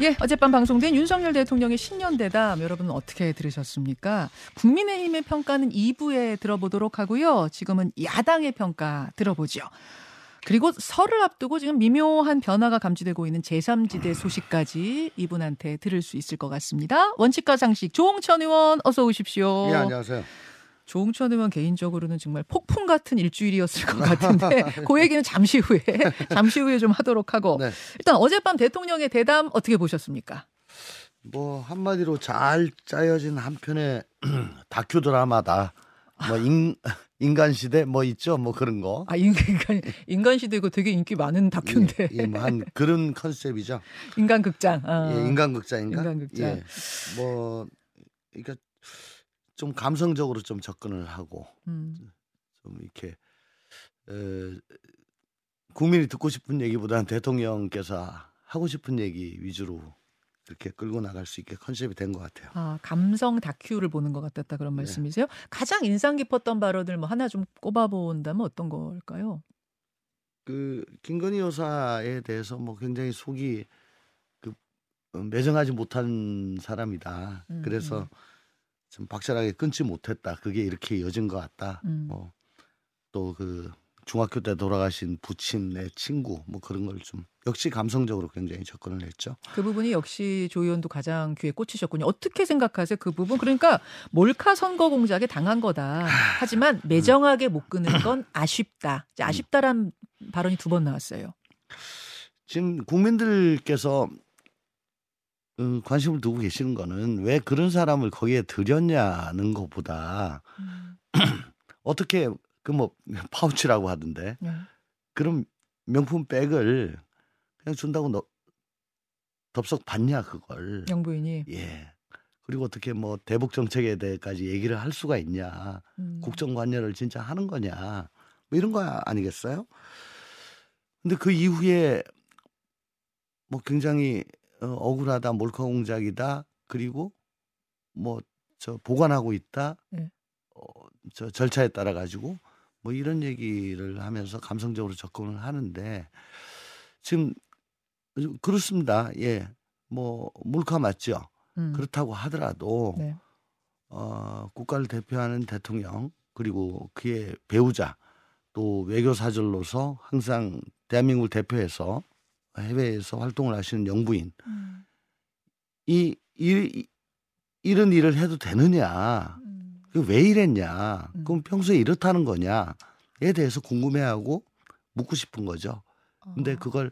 예, 어젯밤 방송된 윤석열 대통령의 신년 대담 여러분 어떻게 들으셨습니까? 국민의힘의 평가는 2부에 들어보도록 하고요. 지금은 야당의 평가 들어보죠. 그리고 설을 앞두고 지금 미묘한 변화가 감지되고 있는 제3지대 소식까지 이분한테 들을 수 있을 것 같습니다. 원칙과 상식 조홍천 의원 어서 오십시오. 예, 안녕하세요. 조홍천 의원 개인적으로는 정말 폭풍 같은 일주일이었을 것 같은데 그 얘기는 잠시 후에 잠시 후에 좀 하도록 하고 네. 일단 어젯밤 대통령의 대담 어떻게 보셨습니까? 뭐 한마디로 잘 짜여진 한 편의 다큐 드라마다. 뭐 인, 인간 시대 뭐 있죠, 뭐 그런 거. 아 인간 인간 시대고 되게 인기 많은 다큐인데 예, 예, 뭐한 그런 컨셉이죠. 인간 극장. 어. 예, 인간 극장인가? 인간 극장. 예, 뭐 그러니까 좀 감성적으로 좀 접근을 하고 음. 좀 이렇게 어, 국민이 듣고 싶은 얘기보다는 대통령께서 하고 싶은 얘기 위주로 이렇게 끌고 나갈 수 있게 컨셉이 된 것 같아요. 아 감성 다큐를 보는 것 같았다 그런 네. 말씀이세요? 가장 인상 깊었던 발언을 뭐 하나 좀 꼽아본다면 어떤 걸까요? 그 김건희 여사에 대해서 뭐 굉장히 속이 그 어, 매정하지 못한 사람이다. 음, 그래서 음. 좀 박절하게 끊지 못했다. 그게 이렇게 이어진 것 같다. 음. 뭐 또 그 중학교 때 돌아가신 부친의 친구 뭐 그런 걸 좀 역시 감성적으로 굉장히 접근을 했죠. 그 부분이 역시 조 의원도 가장 귀에 꽂히셨군요. 어떻게 생각하세요? 그 부분 그러니까 몰카 선거 공작에 당한 거다. 하지만 매정하게 못 끊은 건 아쉽다. 이제 아쉽다란 발언이 두 번 나왔어요. 지금 국민들께서 음, 관심을 두고 계시는 거는 왜 그런 사람을 거기에 들였냐는 것보다 어떻게 그 뭐 파우치라고 하던데 네. 그런 명품 백을 그냥 준다고 너 덥석 받냐 그걸 영부인이 예 그리고 어떻게 뭐 대북 정책에 대해까지 얘기를 할 수가 있냐 음. 국정 관여를 진짜 하는 거냐 뭐 이런 거 아니겠어요? 근데 그 이후에 뭐 굉장히 어, 억울하다 몰카 공작이다 그리고 뭐 저 보관하고 있다 네. 어, 저 절차에 따라 가지고 뭐 이런 얘기를 하면서 감성적으로 접근을 하는데 지금 그렇습니다 예 뭐 몰카 맞죠 음. 그렇다고 하더라도 네. 어, 국가를 대표하는 대통령 그리고 그의 배우자 또 외교 사절로서 항상 대한민국을 대표해서 해외에서 활동을 하시는 영부인 음. 이, 이, 이런 일을 해도 되느냐 음. 그왜 이랬냐 음. 그럼 평소에 이렇다는 거냐에 대해서 궁금해하고 묻고 싶은 거죠 근데 아, 그걸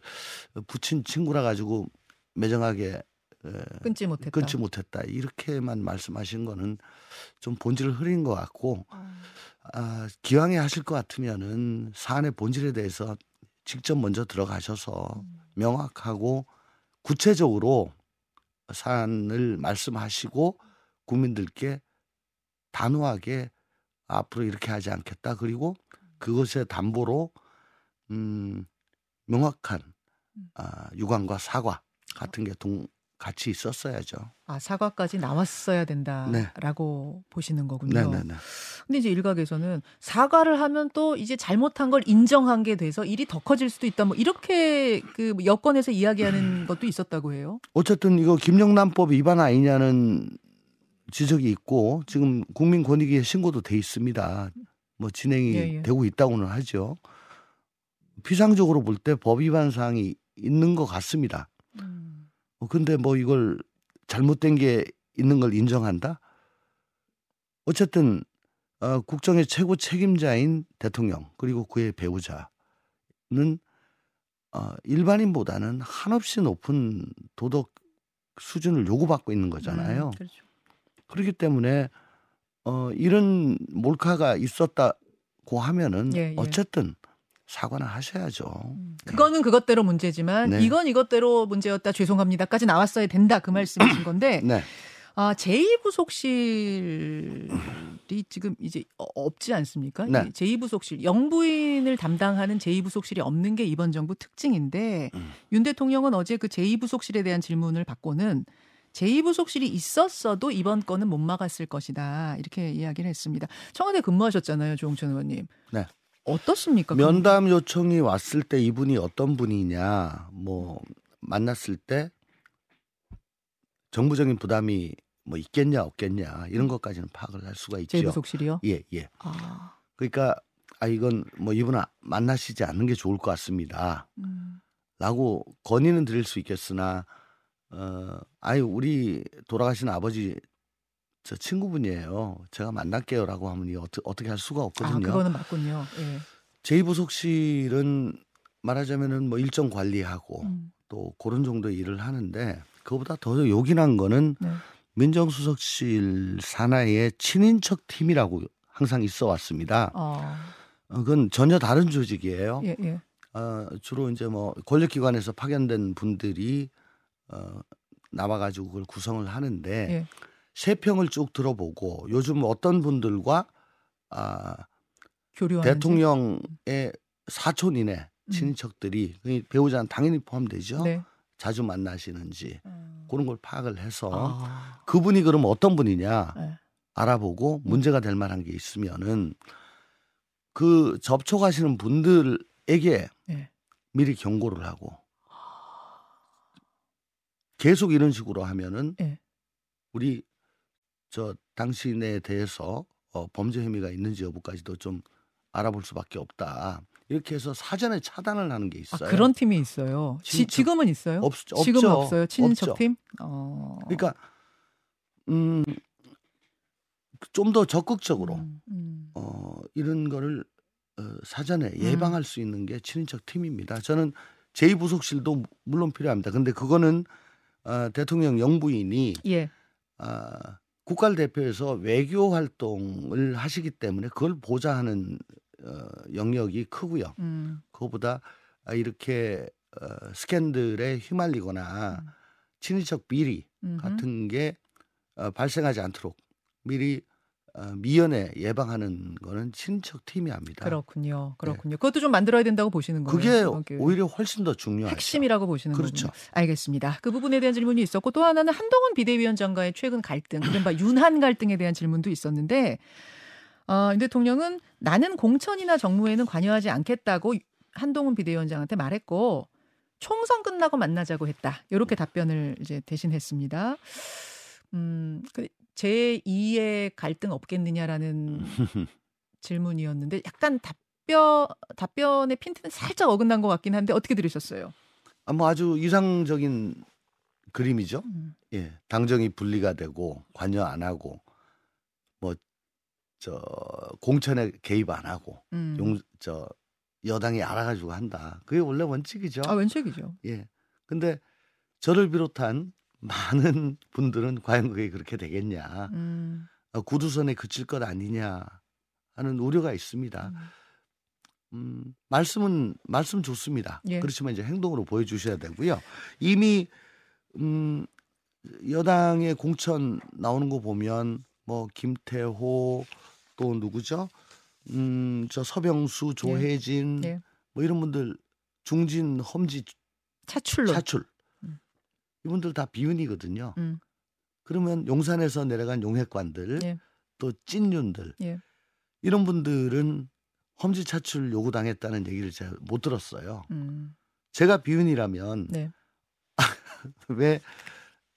부친 친구라 가지고 매정하게 에, 끊지 못했다. 끊지 못했다 이렇게만 말씀하신 거는 좀 본질을 흐린 것 같고 아, 아, 기왕에 하실 것 같으면은 사안의 본질에 대해서 직접 먼저 들어가셔서 음. 명확하고 구체적으로 사안을 말씀하시고 국민들께 단호하게 앞으로 이렇게 하지 않겠다 그리고 그것의 담보로 음, 명확한 음. 아, 유감과 사과 같은 게 동, 같이 있었어야죠. 아 사과까지 나왔어야 된다라고 보시는 거군요. 네네 네. 근데 이제 일각에서는 사과를 하면 또 이제 잘못한 걸 인정한 게 돼서 일이 더 커질 수도 있다. 뭐 이렇게 그 여권에서 이야기하는 것도 있었다고 해요. 어쨌든 이거 김영란법 위반 아니냐는 지적이 있고 지금 국민권익위에 신고도 돼 있습니다. 뭐 진행이 예, 예. 되고 있다고는 하죠. 피상적으로 볼 때 법 위반 사항이 있는 것 같습니다. 음. 어, 근데 뭐 이걸 잘못된 게 있는 걸 인정한다? 어쨌든 어, 국정의 최고 책임자인 대통령 그리고 그의 배우자는 어, 일반인보다는 한없이 높은 도덕 수준을 요구받고 있는 거잖아요. 음, 그렇죠. 그렇기 때문에 어, 이런 몰카가 있었다고 하면은 예, 예. 어쨌든 사과는 하셔야죠. 음. 그거는 그것대로 문제지만 네. 이건 이것대로 문제였다 죄송합니다까지 나왔어야 된다 그 말씀이신 건데 네. 아 제2부속실이 지금 이제 어- 없지 않습니까? 네. 이 제2부속실 영부인을 담당하는 제2부속실이 없는 게 이번 정부 특징인데 음. 윤 대통령은 어제 그 제2부속실에 대한 질문을 받고는 제2부속실이 있었어도 이번 건은 못 막았을 것이다 이렇게 이야기를 했습니다. 청와대 근무하셨잖아요, 조홍천 의원님. 네. 어떻습니까? 면담 요청이 왔을 때 이분이 어떤 분이냐 뭐 만났을 때 정부적인 부담이 뭐 있겠냐 없겠냐 이런 것까지는 파악을 할 수가 있죠. 제부속실이요? 예, 예. 아, 그러니까 아 이건 뭐 이분 아- 만나시지 않는 게 좋을 것 같습니다. 음, 라고 건의는 드릴 수 있겠으나 어 아유 우리 돌아가신 아버지 저 친구분이에요. 제가 만날게요라고 하면 이 어떻게 어떻게 할 수가 아 없거든요. 그거는 맞군요. 예. 제2부속실은 말하자면은 뭐 일정 관리하고 음, 또 그런 정도의 일을 하는데 그보다 더 요긴한 거는 네. 민정수석실 산하의 친인척 팀이라고 항상 있어 왔습니다. 어, 어, 그건 전혀 다른 조직이에요. 예, 예. 어, 주로 이제 뭐 권력기관에서 파견된 분들이 어, 나와가지고 그걸 구성을 하는데 예. 세 평을 쭉 들어보고 요즘 어떤 분들과 아, 교류하는 대통령의 사촌이네 음. 친인척들이 그 배우자는 당연히 포함되죠. 네. 자주 만나시는지 음. 그런 걸 파악을 해서 아, 그분이 그럼 어떤 분이냐 예. 알아보고 문제가 될 만한 게 있으면은 그 접촉하시는 분들에게 예. 미리 경고를 하고 계속 이런 식으로 하면은 예. 우리 저 당신에 대해서 어, 범죄 혐의가 있는지 여부까지도 좀 알아볼 수밖에 없다. 이렇게 해서 사전에 차단을 하는 게 아, 있어요. 그런 팀이 있어요. 지, 친인척- 지 금은 있어요? 없, 지금은 없죠. 없어요. 친인척 없죠. 팀? 어. 그러니까 음, 좀 더 적극적으로 음, 음. 어, 이런 거를 어, 사전에 예방할 수 있는 게 친인척 팀입니다. 저는 제2부속실도 물론 필요합니다. 근데 그거는 어, 대통령 영부인이 예. 아, 국가를 대표해서 외교 활동을 하시기 때문에 그걸 보좌하는 어, 영역이 크고요. 음. 그거보다 아, 이렇게 어, 스캔들에 휘말리거나 음. 친인척 비리. 같은 게 어, 발생하지 않도록 미리 어, 미연에 예방하는 거는 친척 팀이 합니다. 그렇군요. 그렇군요. 그것도 좀 만들어야 된다고 보시는 거예요. 그게 오히려 훨씬 더 중요하죠. 핵심이라고 보시는 그렇죠. 거군요. 알겠습니다. 그 부분에 대한 질문이 있었고 또 하나는 한동훈 비대위원장과의 최근 갈등, 이른바 윤한 갈등에 대한 질문도 있었는데 어, 윤 대통령은 나는 공천이나 정무에는 관여하지 않겠다고 한동훈 비대위원장한테 말했고 총선 끝나고 만나자고 했다. 이렇게 답변을 이제 대신했습니다. 음, 그 제2의 갈등 없겠느냐라는 질문이었는데 약간 답변 답변의 핀트는 살짝 어긋난 것 같긴 한데 어떻게 들으셨어요? 아, 뭐 아주 이상적인 그림이죠. 음. 예, 당정이 분리가 되고 관여 안 하고 뭐 저 공천에 개입 안 하고 음. 용저 여당이 알아가지고 한다. 그게 원래 원칙이죠. 아 원칙이죠. 예. 근데 저를 비롯한 많은 분들은 과연 그게 그렇게 되겠냐. 음. 어, 구두선에 그칠 것 아니냐 하는 우려가 있습니다. 음. 음, 말씀은 말씀 좋습니다. 예. 그렇지만 이제 행동으로 보여주셔야 되고요. 이미 음, 여당의 공천 나오는 거 보면 뭐 김태호 또 누구죠? 음, 저 서병수, 조혜진 예. 뭐 이런 분들 중진 험지 차출로. 차출 음. 이분들 다 비윤이거든요. 음. 그러면 용산에서 내려간 용핵관들 예. 또 찐윤들 예. 이런 분들은 험지 차출 요구당했다는 얘기를 제가 못 들었어요. 음. 제가 비윤이라면 네. 왜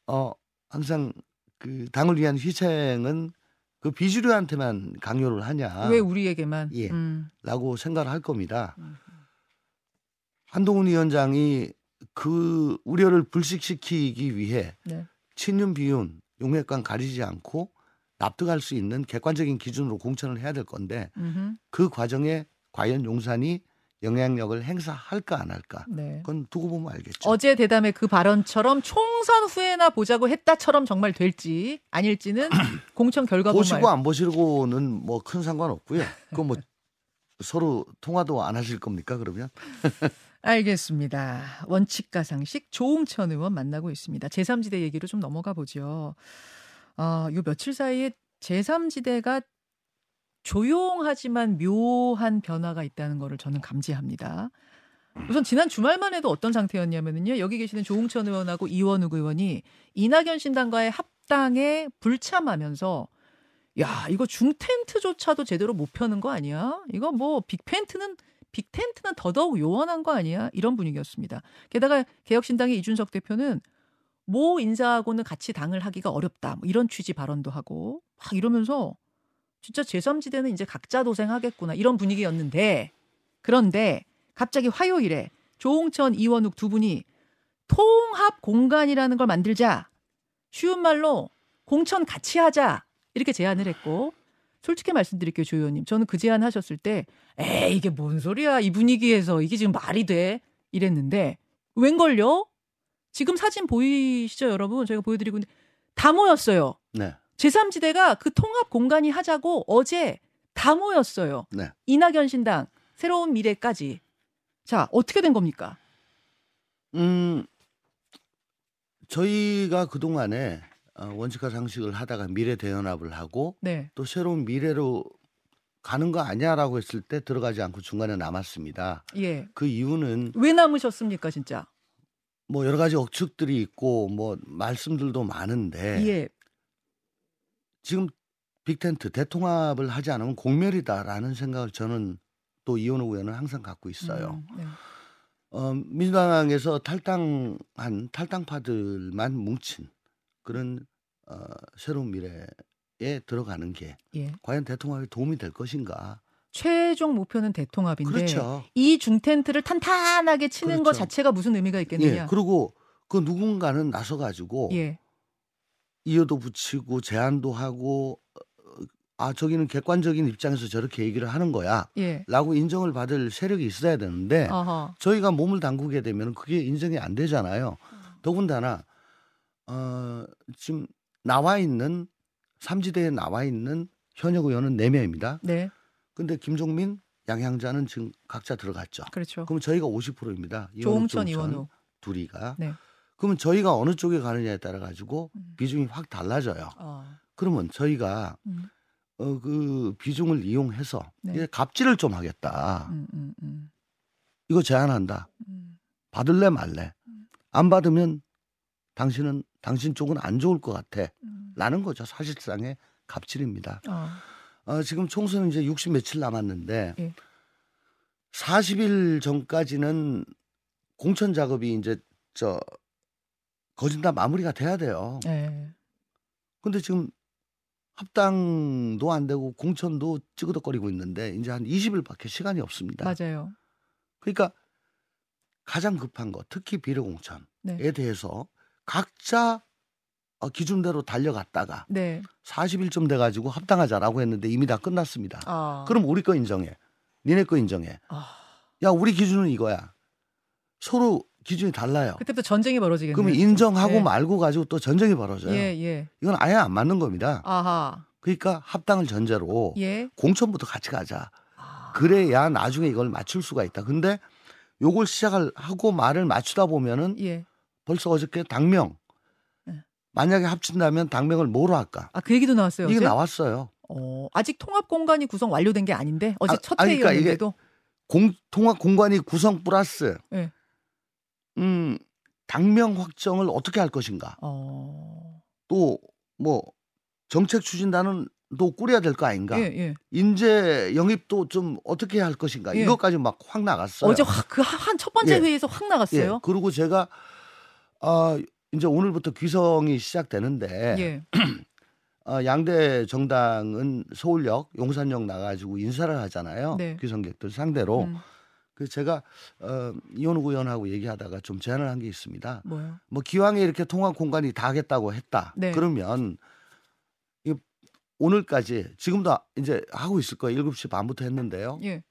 어, 항상 그 당을 위한 희생은 그 비주류한테만 강요를 하냐? 왜 우리에게만? 예. 음. 라고 생각을 할 겁니다. 음. 한동훈 위원장이 그 우려를 불식시키기 위해 네. 친윤 비윤 용핵관 가리지 않고 납득할 수 있는 객관적인 기준으로 공천을 해야 될 건데 음흠. 그 과정에 과연 용산이 영향력을 행사할까 안 할까 네. 그건 두고 보면 알겠죠. 어제 대담의 그 발언처럼 총선 후에나 보자고 했다처럼 정말 될지 아닐지는 공천 결과 보시고 알- 안 보시고는 뭐 큰 상관 없고요. 그거 뭐 서로 통화도 안 하실 겁니까 그러면? 알겠습니다. 원칙과 상식 조홍천 의원 만나고 있습니다. 제3지대 얘기로 좀 넘어가 보죠. 아, 요 며칠 사이에 제3지대가 조용하지만 묘한 변화가 있다는 거를 저는 감지합니다. 우선 지난 주말만 해도 어떤 상태였냐면요. 여기 계시는 조홍천 의원하고 이원욱 의원이 이낙연 신당과의 합당에 불참하면서 야, 이거 중텐트조차도 제대로 못 펴는 거 아니야? 이거 뭐 빅텐트는 빅텐트는 더더욱 요원한 거 아니야? 이런 분위기였습니다. 게다가 개혁신당의 이준석 대표는 모 인사하고는 같이 당을 하기가 어렵다. 뭐 이런 취지 발언도 하고 막 이러면서 진짜 제3지대는 이제 각자 도생하겠구나 이런 분위기였는데 그런데 갑자기 화요일에 조홍천, 이원욱 두 분이 통합 공간이라는 걸 만들자. 쉬운 말로 공천 같이 하자. 이렇게 제안을 했고 솔직히 말씀드릴게요, 조 의원님. 저는 그 제안 하셨을 때 에이, 이게 뭔 소리야. 이 분위기에서 이게 지금 말이 돼. 이랬는데 웬걸요? 지금 사진 보이시죠, 여러분? 저희가 보여드리고 있는데 다 모였어요. 네. 제3지대가 그 통합 공간이 하자고 어제 다 모였어요. 네. 이낙연 신당 새로운 미래까지. 자, 어떻게 된 겁니까? 음, 저희가 그동안에 어, 원칙과 상식을 하다가 미래 대연합을 하고 네. 또 새로운 미래로 가는 거 아니야라고 했을 때 들어가지 않고 중간에 남았습니다. 예. 그 이유는 왜 남으셨습니까, 진짜? 뭐 여러 가지 억측들이 있고 뭐 말씀들도 많은데 예. 지금 빅텐트 대통합을 하지 않으면 공멸이다라는 생각을 저는 또 이현우 의원은 항상 갖고 있어요. 음, 네. 어, 민주당에서 탈당한 탈당파들만 뭉친 그런 어, 새로운 미래에 들어가는 게 예. 과연 대통합에 도움이 될 것인가? 최종 목표는 대통합인데 그렇죠. 이 중텐트를 탄탄하게 치는 것 그렇죠. 자체가 무슨 의미가 있겠느냐? 예. 그리고 그 누군가는 나서 가지고 예. 이어도 붙이고 제안도 하고 어, 아 저기는 객관적인 입장에서 저렇게 얘기를 하는 거야. 예. 라고 인정을 받을 세력이 있어야 되는데 아하. 저희가 몸을 담그게 되면 그게 인정이 안 되잖아요. 더군다나 어, 지금 나와 있는 삼지대에 나와 있는 현역 의원은 4명입니다. 네. 근데 김종민, 양향자는 지금 각자 들어갔죠. 그렇죠. 그럼 저희가 50%입니다. 조홍천, 이원우. 둘이가. 네. 그러면 저희가 어느 쪽에 가느냐에 따라 가지고 음. 비중이 확 달라져요. 아. 그러면 저희가 음. 어, 그 비중을 이용해서 네. 갑질을 좀 하겠다. 음, 음, 음. 이거 제안한다. 음. 받을래 말래. 음. 안 받으면 당신은 당신 쪽은 안 좋을 것 같아. 음. 라는 거죠. 사실상의 갑질입니다. 아. 어, 지금 총선 이제 60 며칠 남았는데 예. 40일 전까지는 공천 작업이 이제 저 거진 다 마무리가 돼야 돼요. 예. 근데 지금 합당도 안 되고 공천도 찌그덕거리고 있는데 이제 한 20일밖에 시간이 없습니다. 맞아요. 그러니까 가장 급한 거 특히 비례 공천에 네. 대해서 각자 어, 기준대로 달려갔다가 네. 40일쯤 돼가지고 합당하자라고 했는데 이미 다 끝났습니다. 아. 그럼 우리 거 인정해. 니네 거 인정해. 아. 야 우리 기준은 이거야. 서로 기준이 달라요. 그때부터 전쟁이 벌어지겠네요. 진짜. 인정하고 예. 말고 가지고 또 전쟁이 벌어져요. 예, 예. 이건 아예 안 맞는 겁니다. 아하. 그러니까 합당을 전제로 예. 공천부터 같이 가자. 아. 그래야 나중에 이걸 맞출 수가 있다. 근데 요걸 시작을 하고 말을 맞추다 보면은 예. 벌써 어저께 당명 네. 만약에 합친다면 당명을 뭐로 할까? 아, 그 얘기도 나왔어요. 이게 어제? 나왔어요. 어, 아직 통합 공간이 구성 완료된 게 아닌데 어제 아, 첫 아니, 그러니까 이게 회의였는데도 공 통합 공관이 구성 플러스 예. 음 당명 확정을 어떻게 할 것인가? 어. 또뭐 정책 추진단은 또 꾸려야 될 거 아닌가? 예, 예. 인재 영입도 좀 어떻게 할 것인가? 예. 이것까지 막 확 나갔어요. 어제 그한 첫 번째 예. 회의에서 확 나갔어요. 예. 그리고 제가 아 이제 오늘부터 귀성이 시작되는데 예. 어, 양대 정당은 서울역, 용산역 나가지고 인사를 하잖아요. 네. 귀성객들 상대로. 음, 그래서 제가 어, 이현우 의원하고 얘기하다가 좀 제안을 한 게 있습니다. 뭐요? 뭐 기왕에 이렇게 통합 공간이 다 하겠다고 했다. 네. 그러면 이 오늘까지 지금도 이제 하고 있을 거예요. 7시 반부터 했는데요. 예.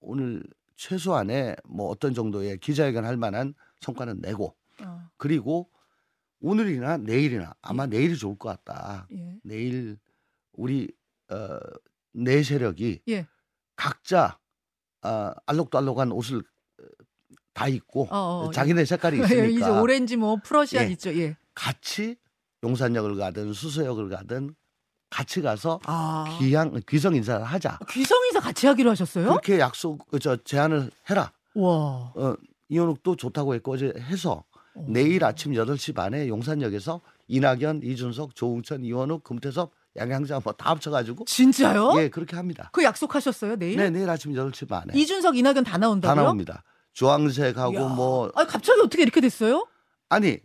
오늘 최소한의 뭐 어떤 정도의 기자회견 할 만한 성과는 내고 어, 그리고 오늘이나 내일이나 아마 내일이 좋을 것 같다. 예. 내일 우리 어, 내 세력이 예. 각자 어, 알록달록한 옷을 어, 다 입고 어, 어, 자기네 색깔이 예. 이제 있으니까 오렌지 뭐 프러시안 예. 있죠. 예. 같이 용산역을 가든 수서역을 가든 같이 가서 아. 귀향 귀성 인사를 하자. 귀성 인사 같이 하기로 하셨어요? 그렇게 약속 저 제안을 해라. 와. 어, 이현욱도 좋다고 했고 어제 해서 어. 내일 아침 8시 반에 용산역에서 이낙연, 이준석, 조웅천, 이원욱, 금태섭, 양양자 뭐 다 합쳐가지고 진짜요? 예 그렇게 합니다. 그 약속하셨어요 내일? 네 내일 아침 8시 반에 이준석, 이낙연 다다 나온다고요? 나옵니다. 주황색하고 이야. 뭐 아 갑자기 어떻게 이렇게 됐어요? 아니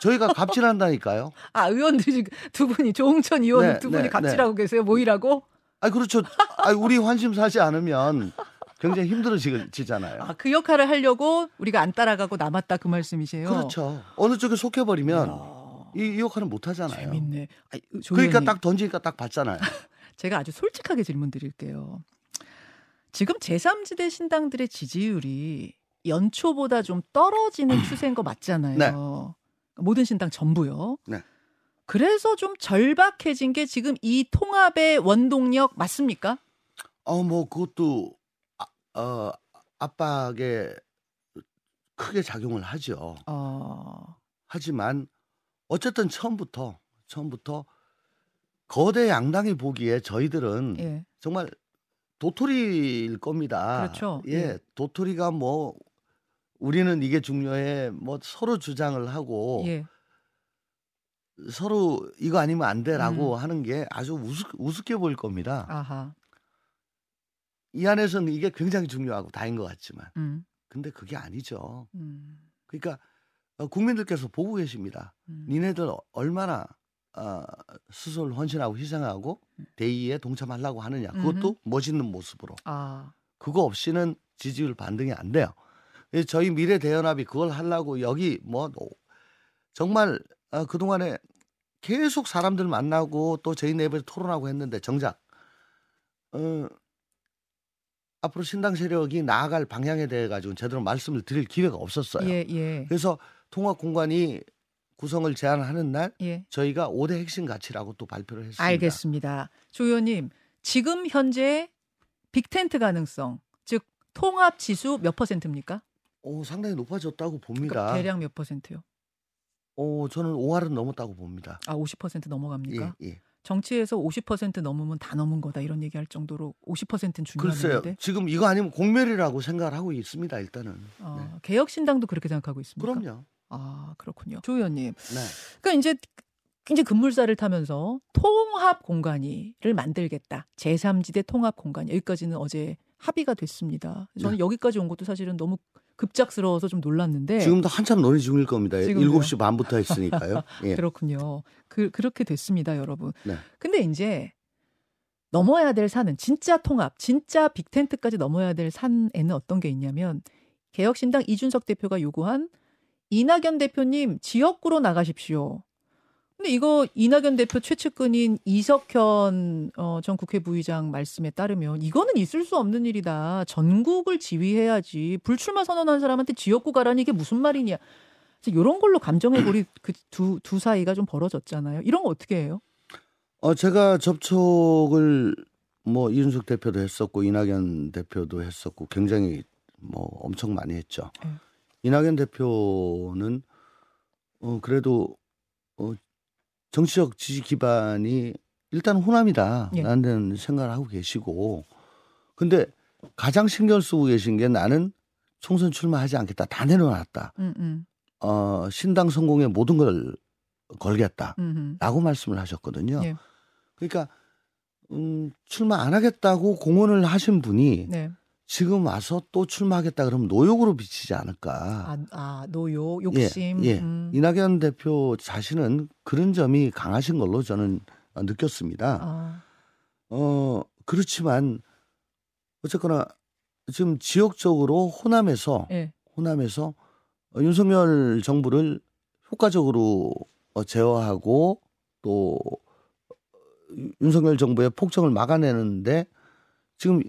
저희가 갑질한다니까요. 아 의원들이 두 분이 조홍천 의원 네, 두 분이 네, 갑질하고 계세요. 모이라고? 아 그렇죠. 아 우리 환심 사지 않으면 굉장히 힘들어지잖아요. 아, 그 역할을 하려고 우리가 안 따라가고 남았다 그 말씀이세요. 그렇죠. 어느 쪽에 속해 버리면 이야, 이, 이 역할은 못 하잖아요. 재밌네. 아, 조 그러니까 딱 던지니까 딱 받잖아요. 제가 아주 솔직하게 질문 드릴게요. 지금 제3지대 신당들의 지지율이 연초보다 좀 떨어지는 추세인 거 맞잖아요. 네. 모든 신당 전부요. 네. 그래서 좀 절박해진 게 지금 이 통합의 원동력 맞습니까? 어뭐 그것도 아, 어 압박에 크게 작용을 하죠. 어, 하지만 어쨌든 처음부터 처음부터 거대 양당이 보기에 저희들은 예. 정말 도토리일 겁니다. 그렇죠. 예, 예. 도토리가 뭐 우리는 이게 중요해. 뭐 서로 주장을 하고 예. 서로 이거 아니면 안 돼라고 음. 하는 게 아주 우습, 우습게 보일 겁니다. 아하. 이 안에서는 이게 굉장히 중요하고 다인 것 같지만 음. 근데 그게 아니죠. 음. 그러니까 어, 국민들께서 보고 계십니다. 음. 니네들 얼마나 어, 스스로를 헌신하고 희생하고 대의에 동참하려고 하느냐. 그것도 멋있는 모습으로. 아. 그거 없이는 지지율 반등이 안 돼요. 그래서 저희 미래 대연합이 그걸 하려고 여기 뭐 노- 정말 어, 그동안에 계속 사람들 만나고 또 저희 내부에서 토론하고 했는데 정작 어, 앞으로 신당 세력이 나아갈 방향에 대해 가지고 제대로 말씀을 드릴 기회가 없었어요. 예, 예. 그래서 통합 공간이 구성을 제안하는 날 예. 저희가 5대 핵심 가치라고 또 발표를 했습니다. 알겠습니다. 조 의원님, 지금 현재 빅텐트 가능성, 즉 통합 지수 몇 퍼센트입니까? 오, 상당히 높아졌다고 봅니다. 그러니까 대략 몇 퍼센트요? 오, 저는 5할은 넘었다고 봅니다. 아, 50% 넘어갑니까? 예, 예. 정치에서 50% 넘으면 다 넘은 거다 이런 얘기할 정도로 50%는 중요한 글쎄요. 건데. 지금 이거 아니면 공멸이라고 생각을 하고 있습니다. 일단은. 어, 네. 개혁신당도 그렇게 생각하고 있습니까? 그럼요. 아, 그렇군요. 조 의원님. 네. 그러니까 이제 이제 급물살을 타면서 통합 공간이를 만들겠다. 제3지대 통합 공간 여기까지는 어제 합의가 됐습니다. 저는 네. 여기까지 온 것도 사실은 너무 급작스러워서 좀 놀랐는데 지금도 한참 논의 중일 겁니다. 지금도요? 7시 반부터 했으니까요. 예. 그렇군요. 그 그렇게 됐습니다, 여러분. 네. 근데 이제 넘어야 될 산은 진짜 통합, 진짜 빅텐트까지 넘어야 될 산에는 어떤 게 있냐면 개혁신당 이준석 대표가 요구한 이낙연 대표님 지역구로 나가십시오. 근데 이거 이낙연 대표 최측근인 이석현 어, 전 국회 부의장 말씀에 따르면 이거는 있을 수 없는 일이다. 전국을 지휘해야지. 불출마 선언한 사람한테 지역구 가라니 이게 무슨 말이냐. 이런 걸로 감정의 골이 그두 두 사이가 좀 벌어졌잖아요. 이런 거 어떻게 해요? 어, 제가 접촉을 뭐 이준석 대표도 했었고 이낙연 대표도 했었고 굉장히 뭐 엄청 많이 했죠. 네. 이낙연 대표는 어 그래도 어 정치적 지지 기반이 일단 호남이다. 예. 라는 생각을 하고 계시고 근데 가장 신경 쓰고 계신 게 나는 총선 출마하지 않겠다. 다 내려놨다. 음, 음, 어 신당 성공에 모든 걸 걸겠다. 음, 음. 라고 말씀을 하셨거든요. 예. 그러니까 음, 출마 안 하겠다고 공언을 하신 분이 네. 지금 와서 또 출마하겠다 그러면 노욕으로 비치지 않을까. 아, 아 노요, 욕심. 예, 예. 음. 이낙연 대표 자신은 그런 점이 강하신 걸로 저는 어, 느꼈습니다. 아, 어, 그렇지만 어쨌거나 지금 지역적으로 호남에서 예. 호남에서 어, 윤석열 정부를 효과적으로 어, 제어하고 또 어, 윤석열 정부의 폭정을 막아내는데 지금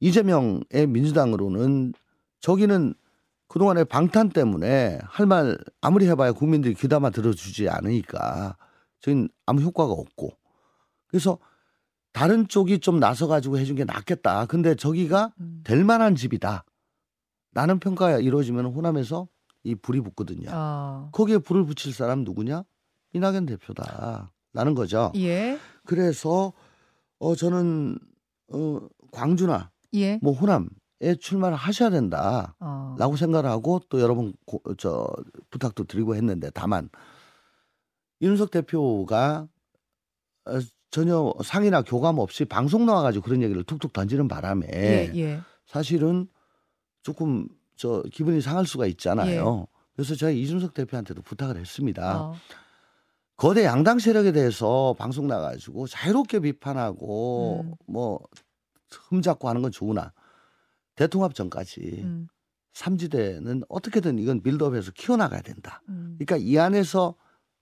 이재명의 민주당으로는 저기는 그동안의 방탄 때문에 할 말 아무리 해봐야 국민들이 귀담아 들어주지 않으니까 저긴 아무 효과가 없고 그래서 다른 쪽이 좀 나서가지고 해준 게 낫겠다. 근데 저기가 음. 될 만한 집이다. 라는 평가가 이루어지면 호남에서 이 불이 붙거든요. 아, 거기에 불을 붙일 사람 누구냐? 이낙연 대표다. 라는 거죠. 예, 그래서 어 저는 어 광주나 예. 뭐 호남에 출마를 하셔야 된다라고 어. 생각을 하고 또 여러 번저 부탁도 드리고 했는데 다만 윤석 대표가 어, 전혀 상의나 교감 없이 방송 나와가지고 그런 얘기를 툭툭 던지는 바람에 예, 예. 사실은 조금 저 기분이 상할 수가 있잖아요. 그래서 제가 이준석 대표한테도 부탁을 했습니다. 어. 거대 양당 세력에 대해서 방송 나가지고 자유롭게 비판하고 음. 뭐 흠잡고 하는 건 좋으나 대통합 전까지 음, 삼지대는 어떻게든 이건 빌드업해서 키워나가야 된다. 음. 그러니까 이 안에서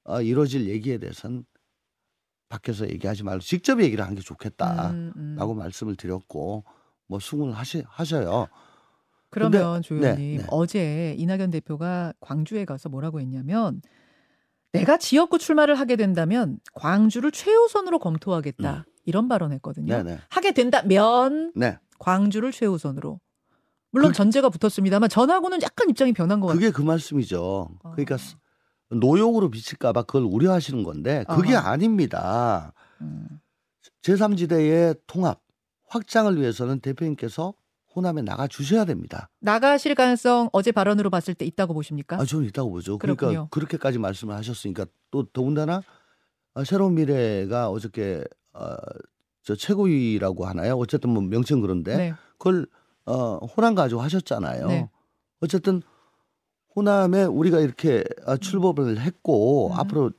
어, 이루어질 얘기에 대해서는 밖에서 얘기하지 말고 직접 얘기를 하는 게 좋겠다라고 음, 음. 말씀을 드렸고 뭐 수긍을 하시, 하셔요. 그러면 조 네, 의원님 네. 어제 이낙연 대표가 광주에 가서 뭐라고 했냐면 내가 지역구 출마를 하게 된다면 광주를 최우선으로 검토하겠다 이런 발언했거든요. 음. 네네. 하게 된다면 네. 광주를 최우선으로 물론 그- 전제가 붙었습니다만 전하고는 약간 입장이 변한 것 같아요. 그게 그 말씀이죠. 그러니까 어. 스- 노용으로 비칠까봐 그걸 우려하시는 건데 그게 아하. 아닙니다. 음. 제3지대의 통합 확장을 위해서는 대표님께서 호남에 나가 주셔야 됩니다. 나가실 가능성 어제 발언으로 봤을 때 있다고 보십니까? 아, 저는 있다고 보죠. 그러니까 그렇군요. 그렇게까지 말씀을 하셨으니까 또 더군다나 어, 새로운 미래가 어저께 어, 저 최고위라고 하나요? 어쨌든 뭐 명칭 그런데 네. 그걸 어, 호남 가지고 하셨잖아요. 네. 어쨌든 호남에 우리가 이렇게 어, 출범을 했고 음. 앞으로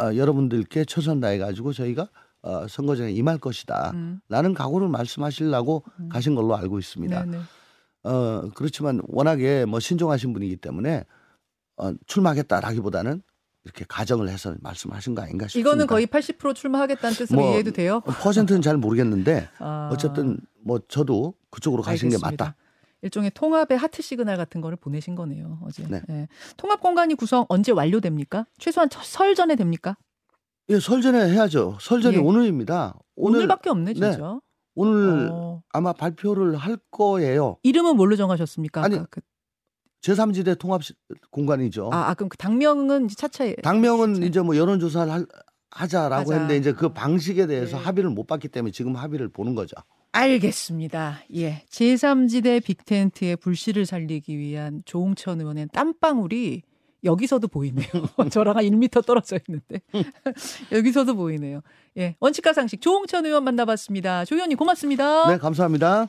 어, 여러분들께 최선 다해 가지고 저희가 어, 선거전에 임할 것이다. 음. 라는 각오를 말씀하시려고 음. 가신 걸로 알고 있습니다. 네, 네. 어, 그렇지만 워낙에 뭐 신중하신 분이기 때문에 어, 출마하겠다라기보다는 이렇게 가정을 해서 말씀하신 거 아닌가 싶습니다. 이거는 거의 80% 출마하겠다는 뜻으로 뭐, 이해해도 돼요? 퍼센트는 잘 모르겠는데 아, 어쨌든 뭐 저도 그쪽으로 가신 게. 맞다. 일종의 통합의 하트 시그널 같은 거를 보내신 거네요 어제. 네. 예. 통합 공간이 구성 언제 완료됩니까? 최소한 저- 설 전에 됩니까? 예, 설 전에 해야죠. 설 전이 예. 오늘입니다. 오늘 오늘밖에 없네 네. 진짜. 오늘 어, 아마 발표를 할 거예요. 이름은 뭘로 정하셨습니까? 아니, 그, 제3지대 통합 시- 공간이죠. 아, 아, 그럼 그 당명은 이제 차차에 당명은 차차. 이제 뭐 여론 조사를 할- 하자라고 하자. 했는데 이제 그 방식에 대해서 네. 합의를 못 봤기 때문에 지금 합의를 보는 거죠. 알겠습니다. 예. 제3지대 빅텐트의 불씨를 살리기 위한 조홍천 의원의 땀방울이 여기서도 보이네요. 저랑 한 1m 떨어져 있는데. 여기서도 보이네요. 예. 원칙과 상식 조홍천 의원 만나봤습니다. 조 의원님 고맙습니다. 네, 감사합니다.